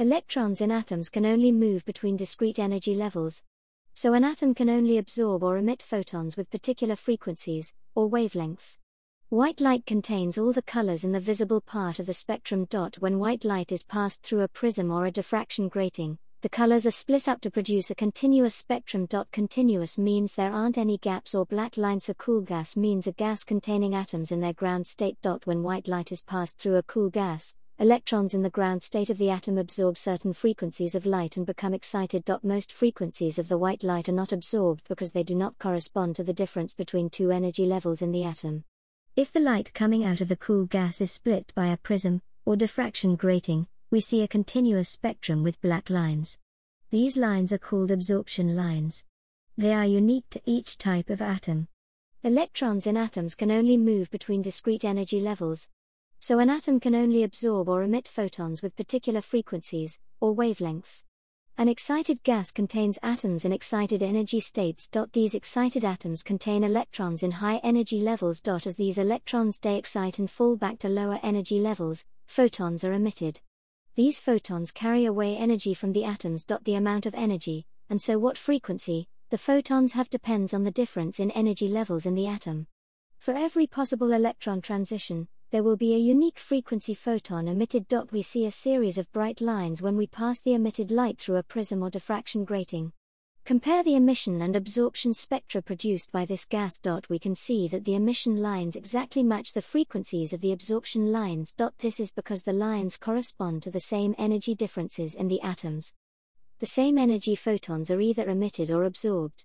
Electrons in atoms can only move between discrete energy levels. So an atom can only absorb or emit photons with particular frequencies, or wavelengths. White light contains all the colors in the visible part of the spectrum. Dot When white light is passed through a prism or a diffraction grating, the colors are split up to produce a continuous spectrum. Dot Continuous means there aren't any gaps or black lines. A cool gas means a gas containing atoms in their ground state. Dot When white light is passed through a cool gas, electrons in the ground state of the atom absorb certain frequencies of light and become excited. Most frequencies of the white light are not absorbed because they do not correspond to the difference between two energy levels in the atom. If the light coming out of the cool gas is split by a prism, or diffraction grating, we see a continuous spectrum with black lines. These lines are called absorption lines. They are unique to each type of atom. Electrons in atoms can only move between discrete energy levels. So an atom can only absorb or emit photons with particular frequencies, or wavelengths. An excited gas contains atoms in excited energy states. These excited atoms contain electrons in high energy levels. As these electrons de excite and fall back to lower energy levels, photons are emitted. These photons carry away energy from the atoms. The amount of energy, and so what frequency, the photons have depends on the difference in energy levels in the atom. For every possible electron transition, there will be a unique frequency photon emitted. We see a series of bright lines when we pass the emitted light through a prism or diffraction grating. Compare the emission and absorption spectra produced by this gas. We can see that the emission lines exactly match the frequencies of the absorption lines. This is because the lines correspond to the same energy differences in the atoms. The same energy photons are either emitted or absorbed.